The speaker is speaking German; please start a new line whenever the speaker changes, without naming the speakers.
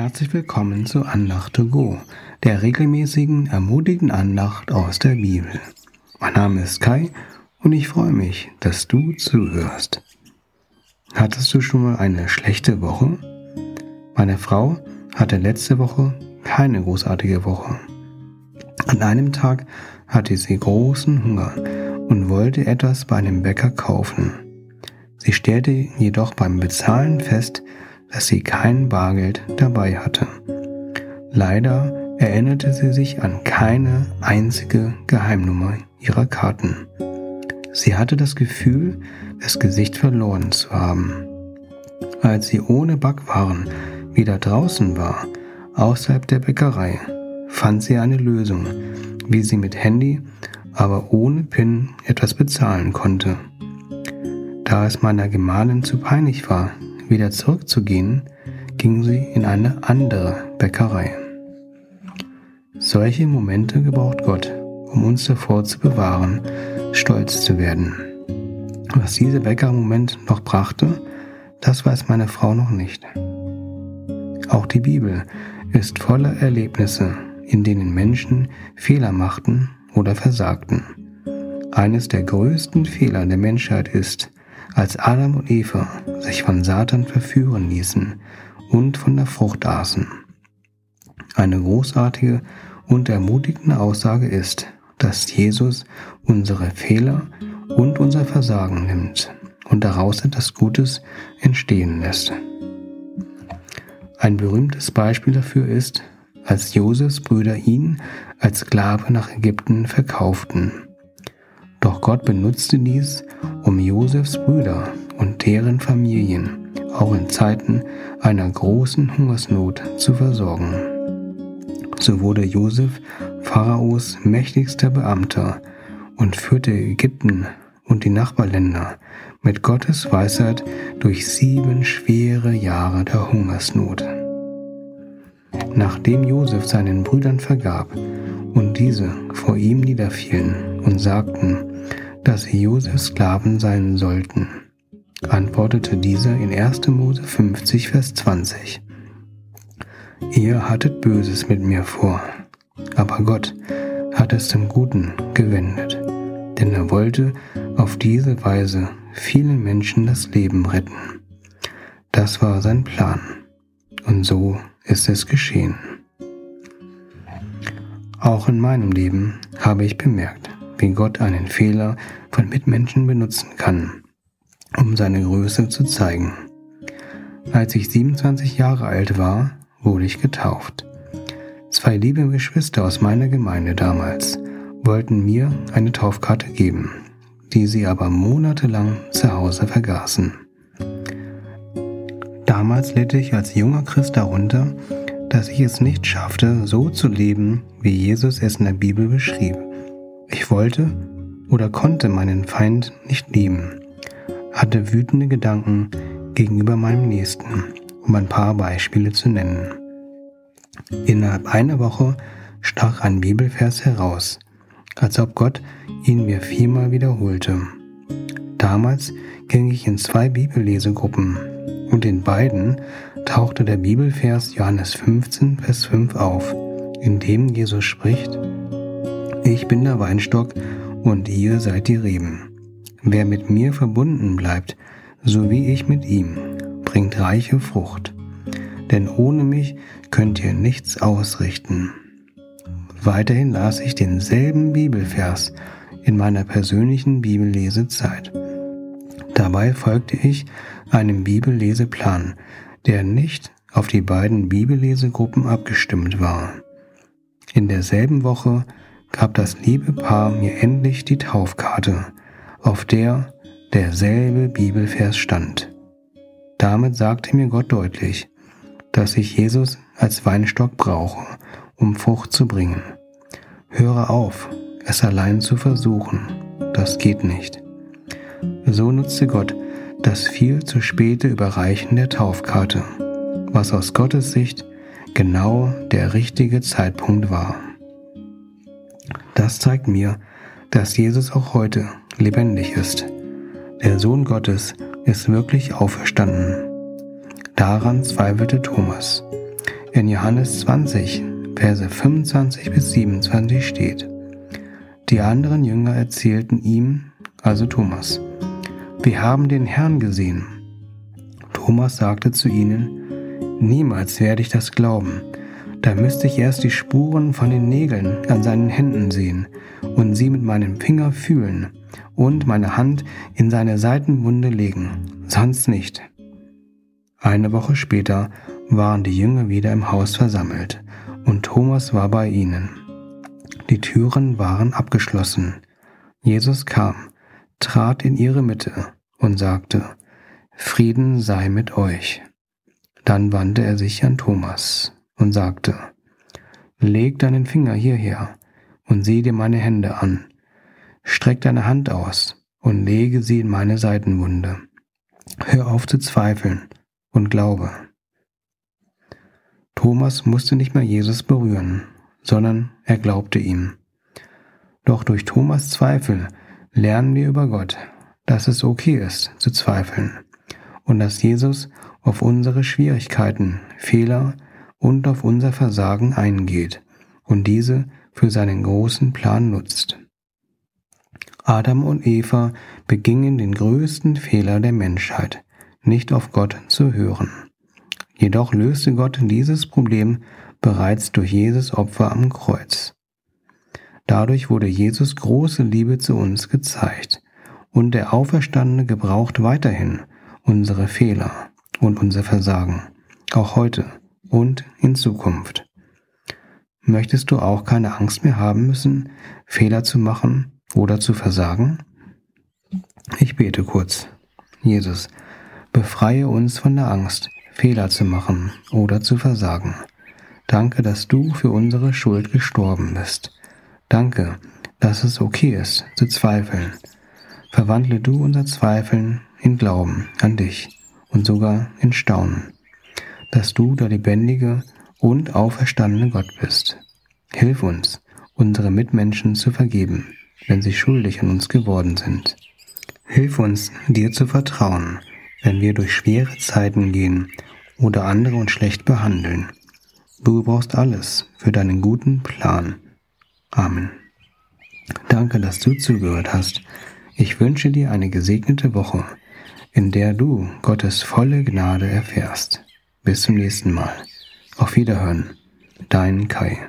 Herzlich willkommen zu Andacht to Go, der regelmäßigen, ermutigenden Andacht aus der Bibel. Mein Name ist Kai und ich freue mich, dass du zuhörst. Hattest du schon mal eine schlechte Woche? Meine Frau hatte letzte Woche keine großartige Woche. An einem Tag hatte sie großen Hunger und wollte etwas bei einem Bäcker kaufen. Sie stellte jedoch beim Bezahlen fest, dass sie kein Bargeld dabei hatte. Leider erinnerte sie sich an keine einzige Geheimnummer ihrer Karten. Sie hatte das Gefühl, das Gesicht verloren zu haben. Als sie ohne Backwaren wieder draußen war, außerhalb der Bäckerei, fand sie eine Lösung, wie sie mit Handy, aber ohne PIN etwas bezahlen konnte. Da es meiner Gemahlin zu peinlich war, wieder zurückzugehen, ging sie in eine andere Bäckerei. Solche Momente gebraucht Gott, um uns davor zu bewahren, stolz zu werden. Was dieser Bäckermoment noch brachte, das weiß meine Frau noch nicht. Auch die Bibel ist voller Erlebnisse, in denen Menschen Fehler machten oder versagten. Eines der größten Fehler der Menschheit ist, als Adam und Eva sich von Satan verführen ließen und von der Frucht aßen. Eine großartige und ermutigende Aussage ist, dass Jesus unsere Fehler und unser Versagen nimmt und daraus etwas Gutes entstehen lässt. Ein berühmtes Beispiel dafür ist, als Josefs Brüder ihn als Sklave nach Ägypten verkauften. Doch Gott benutzte dies, um Josefs Brüder und deren Familien auch in Zeiten einer großen Hungersnot zu versorgen. So wurde Josef Pharaos mächtigster Beamter und führte Ägypten und die Nachbarländer mit Gottes Weisheit durch sieben schwere Jahre der Hungersnot. Nachdem Josef seinen Brüdern vergab und diese vor ihm niederfielen und sagten, dass sie Josefs Sklaven sein sollten, antwortete dieser in 1. Mose 50, Vers 20. Ihr hattet Böses mit mir vor, aber Gott hat es zum Guten gewendet, denn er wollte auf diese Weise vielen Menschen das Leben retten. Das war sein Plan, und so ist es geschehen. Auch in meinem Leben habe ich bemerkt, wie Gott einen Fehler von Mitmenschen benutzen kann, um seine Größe zu zeigen. Als ich 27 Jahre alt war, wurde ich getauft. Zwei liebe Geschwister aus meiner Gemeinde damals wollten mir eine Taufkarte geben, die sie aber monatelang zu Hause vergaßen. Damals litt ich als junger Christ darunter, dass ich es nicht schaffte, so zu leben, wie Jesus es in der Bibel beschrieb. Ich wollte oder konnte meinen Feind nicht lieben, hatte wütende Gedanken gegenüber meinem Nächsten, um ein paar Beispiele zu nennen. Innerhalb einer Woche stach ein Bibelvers heraus, als ob Gott ihn mir viermal wiederholte. Damals ging ich in zwei Bibellesegruppen und in beiden tauchte der Bibelvers Johannes 15, Vers 5 auf, in dem Jesus spricht, Ich bin der Weinstock und ihr seid die Reben. Wer mit mir verbunden bleibt, so wie ich mit ihm, bringt reiche Frucht. Denn ohne mich könnt ihr nichts ausrichten. Weiterhin las ich denselben Bibelvers in meiner persönlichen Bibellesezeit. Dabei folgte ich einem Bibelleseplan, der nicht auf die beiden Bibellesegruppen abgestimmt war. In derselben Woche gab das liebe Paar mir endlich die Taufkarte, auf der derselbe Bibelvers stand. Damit sagte mir Gott deutlich, dass ich Jesus als Weinstock brauche, um Frucht zu bringen. Höre auf, es allein zu versuchen, das geht nicht. So nutzte Gott das viel zu späte Überreichen der Taufkarte, was aus Gottes Sicht genau der richtige Zeitpunkt war. Das zeigt mir, dass Jesus auch heute lebendig ist. Der Sohn Gottes ist wirklich auferstanden. Daran zweifelte Thomas. In Johannes 20, Verse 25 bis 27 steht, die anderen Jünger erzählten ihm, also Thomas, wir haben den Herrn gesehen. Thomas sagte zu ihnen, niemals werde ich das glauben. Da müsste ich erst die Spuren von den Nägeln an seinen Händen sehen und sie mit meinem Finger fühlen und meine Hand in seine Seitenwunde legen, sonst nicht. Eine Woche später waren die Jünger wieder im Haus versammelt und Thomas war bei ihnen. Die Türen waren abgeschlossen. Jesus kam, trat in ihre Mitte und sagte, Frieden sei mit euch. Dann wandte er sich an Thomas und sagte, Leg deinen Finger hierher und sieh dir meine Hände an. Streck deine Hand aus und lege sie in meine Seitenwunde. Hör auf zu zweifeln und glaube. Thomas musste nicht mehr Jesus berühren, sondern er glaubte ihm. Doch durch Thomas Zweifel lernen wir über Gott, dass es okay ist zu zweifeln und dass Jesus auf unsere Schwierigkeiten, Fehler und auf unser Versagen eingeht und diese für seinen großen Plan nutzt. Adam und Eva begingen den größten Fehler der Menschheit, nicht auf Gott zu hören. Jedoch löste Gott dieses Problem bereits durch Jesus Opfer am Kreuz. Dadurch wurde Jesus große Liebe zu uns gezeigt, und der Auferstandene gebraucht weiterhin unsere Fehler und unser Versagen, auch heute und in Zukunft. Möchtest du auch keine Angst mehr haben müssen, Fehler zu machen oder zu versagen? Ich bete kurz. Jesus, befreie uns von der Angst, Fehler zu machen oder zu versagen. Danke, dass du für unsere Schuld gestorben bist. Danke, dass es okay ist, zu zweifeln. Verwandle du unser Zweifeln in Glauben an dich und sogar in Staunen, dass du der lebendige und auferstandene Gott bist. Hilf uns, unsere Mitmenschen zu vergeben, wenn sie schuldig an uns geworden sind. Hilf uns, dir zu vertrauen, wenn wir durch schwere Zeiten gehen oder andere uns schlecht behandeln. Du brauchst alles für deinen guten Plan. Amen. Danke, dass du zugehört hast. Ich wünsche dir eine gesegnete Woche, in der du Gottes volle Gnade erfährst. Bis zum nächsten Mal. Auf Wiederhören. Dein Kai.